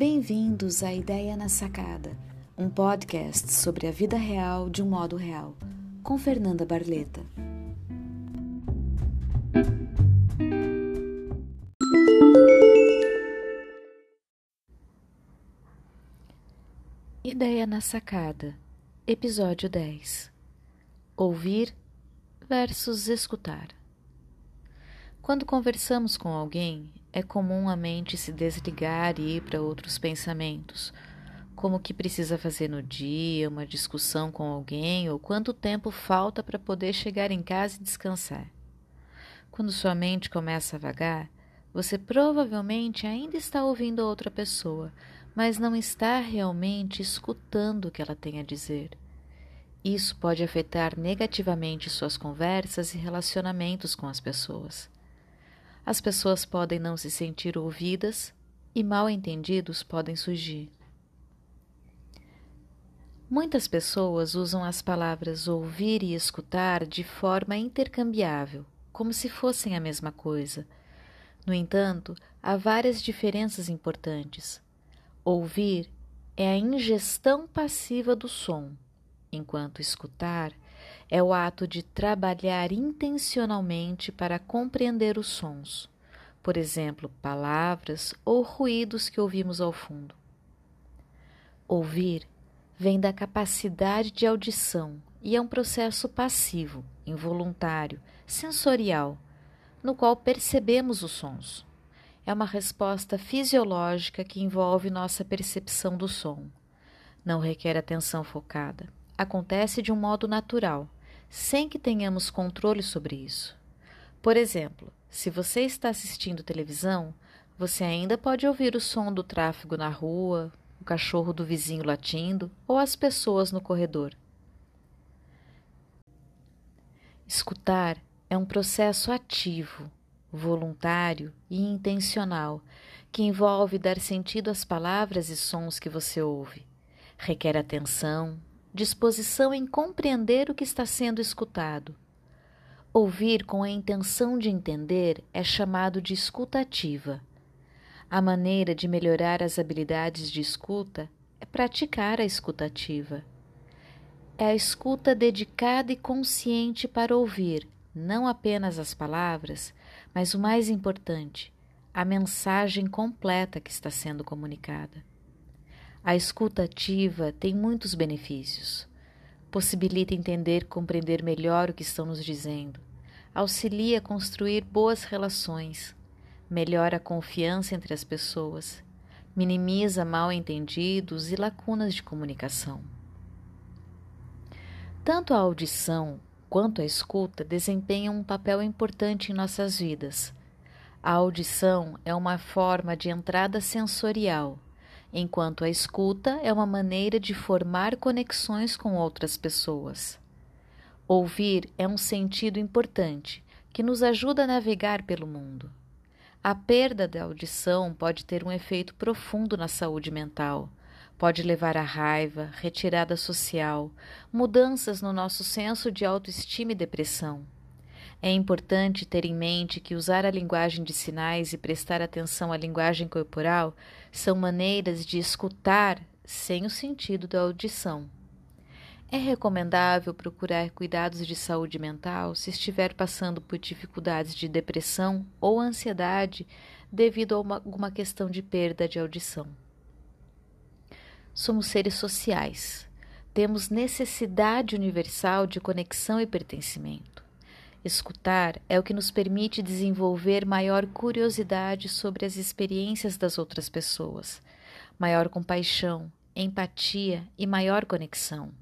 Bem-vindos à Ideia na Sacada, um podcast sobre a vida real de um modo real, com Fernanda Barleta. Ideia na Sacada, episódio 10 Ouvir versus escutar. Quando conversamos com alguém, é comum a mente se desligar e ir para outros pensamentos, como o que precisa fazer no dia, uma discussão com alguém ou quanto tempo falta para poder chegar em casa e descansar. Quando sua mente começa a vagar, você provavelmente ainda está ouvindo outra pessoa, mas não está realmente escutando o que ela tem a dizer. Isso pode afetar negativamente suas conversas e relacionamentos com as pessoas. As pessoas podem não se sentir ouvidas e mal entendidos podem surgir. Muitas pessoas usam as palavras ouvir e escutar de forma intercambiável, como se fossem a mesma coisa. No entanto, há várias diferenças importantes. Ouvir é a ingestão passiva do som enquanto escutar é o ato de trabalhar intencionalmente para compreender os sons, por exemplo, palavras ou ruídos que ouvimos ao fundo. Ouvir vem da capacidade de audição e é um processo passivo, involuntário, sensorial, no qual percebemos os sons. É uma resposta fisiológica que envolve nossa percepção do som. Não requer atenção focada acontece de um modo natural, sem que tenhamos controle sobre isso. Por exemplo, se você está assistindo televisão, você ainda pode ouvir o som do tráfego na rua, o cachorro do vizinho latindo ou as pessoas no corredor. Escutar é um processo ativo, voluntário e intencional que envolve dar sentido às palavras e sons que você ouve. Requer atenção, disposição em compreender o que está sendo escutado. Ouvir com a intenção de entender é chamado de escutativa. A maneira de melhorar as habilidades de escuta é praticar a escutativa. É a escuta dedicada e consciente para ouvir não apenas as palavras, mas o mais importante, a mensagem completa que está sendo comunicada. A escuta ativa tem muitos benefícios. Possibilita entender e compreender melhor o que estão nos dizendo. Auxilia a construir boas relações. Melhora a confiança entre as pessoas. Minimiza mal entendidos e lacunas de comunicação. Tanto a audição quanto a escuta desempenham um papel importante em nossas vidas. A audição é uma forma de entrada sensorial enquanto a escuta é uma maneira de formar conexões com outras pessoas. Ouvir é um sentido importante que nos ajuda a navegar pelo mundo. A perda da audição pode ter um efeito profundo na saúde mental. Pode levar a raiva, retirada social, mudanças no nosso senso de autoestima e depressão. É importante ter em mente que usar a linguagem de sinais e prestar atenção à linguagem corporal são maneiras de escutar sem o sentido da audição. É recomendável procurar cuidados de saúde mental se estiver passando por dificuldades de depressão ou ansiedade devido a uma, alguma questão de perda de audição. Somos seres sociais. Temos necessidade universal de conexão e pertencimento. Escutar é o que nos permite desenvolver maior curiosidade sobre as experiências das outras pessoas, maior compaixão, empatia e maior conexão.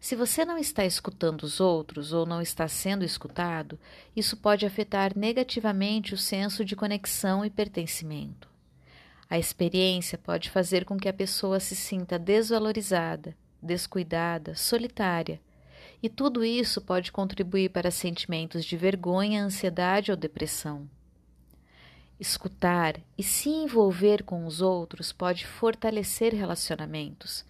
Se você não está escutando os outros ou não está sendo escutado, isso pode afetar negativamente o senso de conexão e pertencimento. A experiência pode fazer com que a pessoa se sinta desvalorizada, descuidada, solitária e tudo isso pode contribuir para sentimentos de vergonha, ansiedade ou depressão. Escutar e se envolver com os outros pode fortalecer relacionamentos.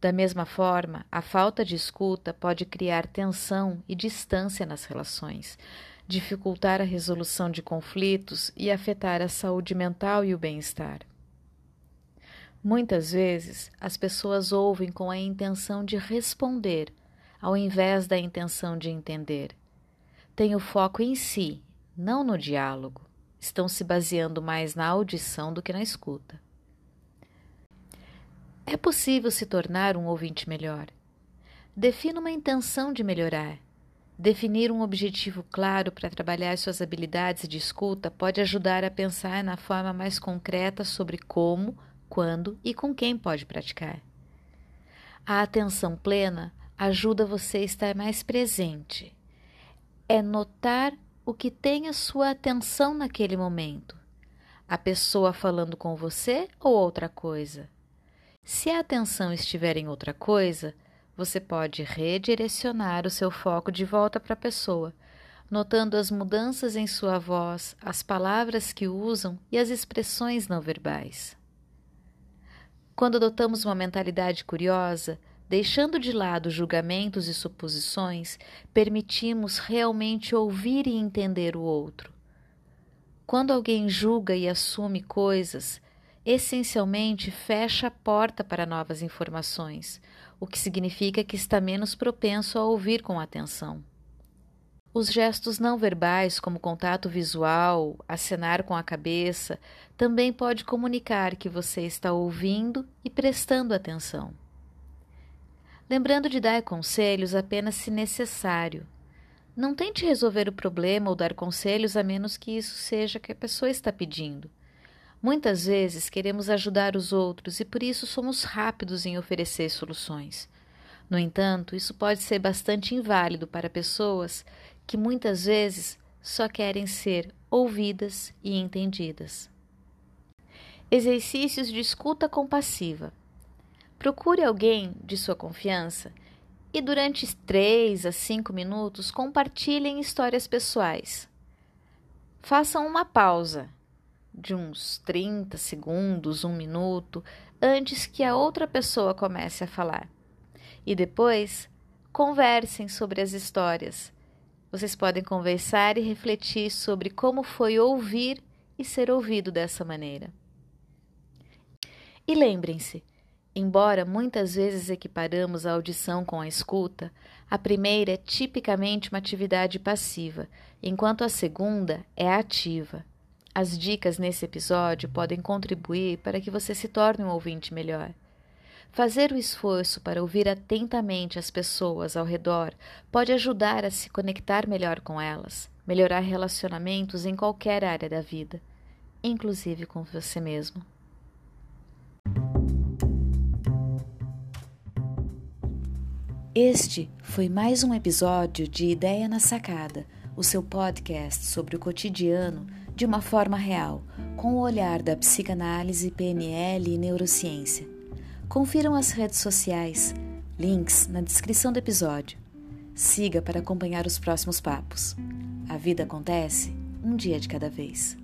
Da mesma forma, a falta de escuta pode criar tensão e distância nas relações, dificultar a resolução de conflitos e afetar a saúde mental e o bem-estar. Muitas vezes as pessoas ouvem com a intenção de responder, ao invés da intenção de entender. Têm o foco em si, não no diálogo. Estão se baseando mais na audição do que na escuta. É possível se tornar um ouvinte melhor. Defina uma intenção de melhorar. Definir um objetivo claro para trabalhar suas habilidades de escuta pode ajudar a pensar na forma mais concreta sobre como quando e com quem pode praticar. A atenção plena ajuda você a estar mais presente. É notar o que tem a sua atenção naquele momento. A pessoa falando com você ou outra coisa? Se a atenção estiver em outra coisa, você pode redirecionar o seu foco de volta para a pessoa, notando as mudanças em sua voz, as palavras que usam e as expressões não verbais. Quando adotamos uma mentalidade curiosa, deixando de lado julgamentos e suposições, permitimos realmente ouvir e entender o outro. Quando alguém julga e assume coisas, essencialmente fecha a porta para novas informações, o que significa que está menos propenso a ouvir com atenção. Os gestos não verbais, como contato visual, acenar com a cabeça, também pode comunicar que você está ouvindo e prestando atenção. Lembrando de dar conselhos apenas se necessário. Não tente resolver o problema ou dar conselhos a menos que isso seja que a pessoa está pedindo. Muitas vezes queremos ajudar os outros e por isso somos rápidos em oferecer soluções. No entanto, isso pode ser bastante inválido para pessoas que muitas vezes só querem ser ouvidas e entendidas. Exercícios de escuta compassiva. Procure alguém de sua confiança e durante 3 a 5 minutos compartilhem histórias pessoais. Façam uma pausa de uns 30 segundos, um minuto, antes que a outra pessoa comece a falar. E depois, conversem sobre as histórias vocês podem conversar e refletir sobre como foi ouvir e ser ouvido dessa maneira. E lembrem-se, embora muitas vezes equiparamos a audição com a escuta, a primeira é tipicamente uma atividade passiva, enquanto a segunda é ativa. As dicas nesse episódio podem contribuir para que você se torne um ouvinte melhor. Fazer o esforço para ouvir atentamente as pessoas ao redor pode ajudar a se conectar melhor com elas, melhorar relacionamentos em qualquer área da vida, inclusive com você mesmo. Este foi mais um episódio de Ideia na Sacada, o seu podcast sobre o cotidiano de uma forma real, com o olhar da psicanálise, PNL e neurociência. Confiram as redes sociais, links na descrição do episódio. Siga para acompanhar os próximos papos. A vida acontece um dia de cada vez.